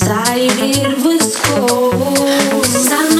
Sai vir vës kohë Sa në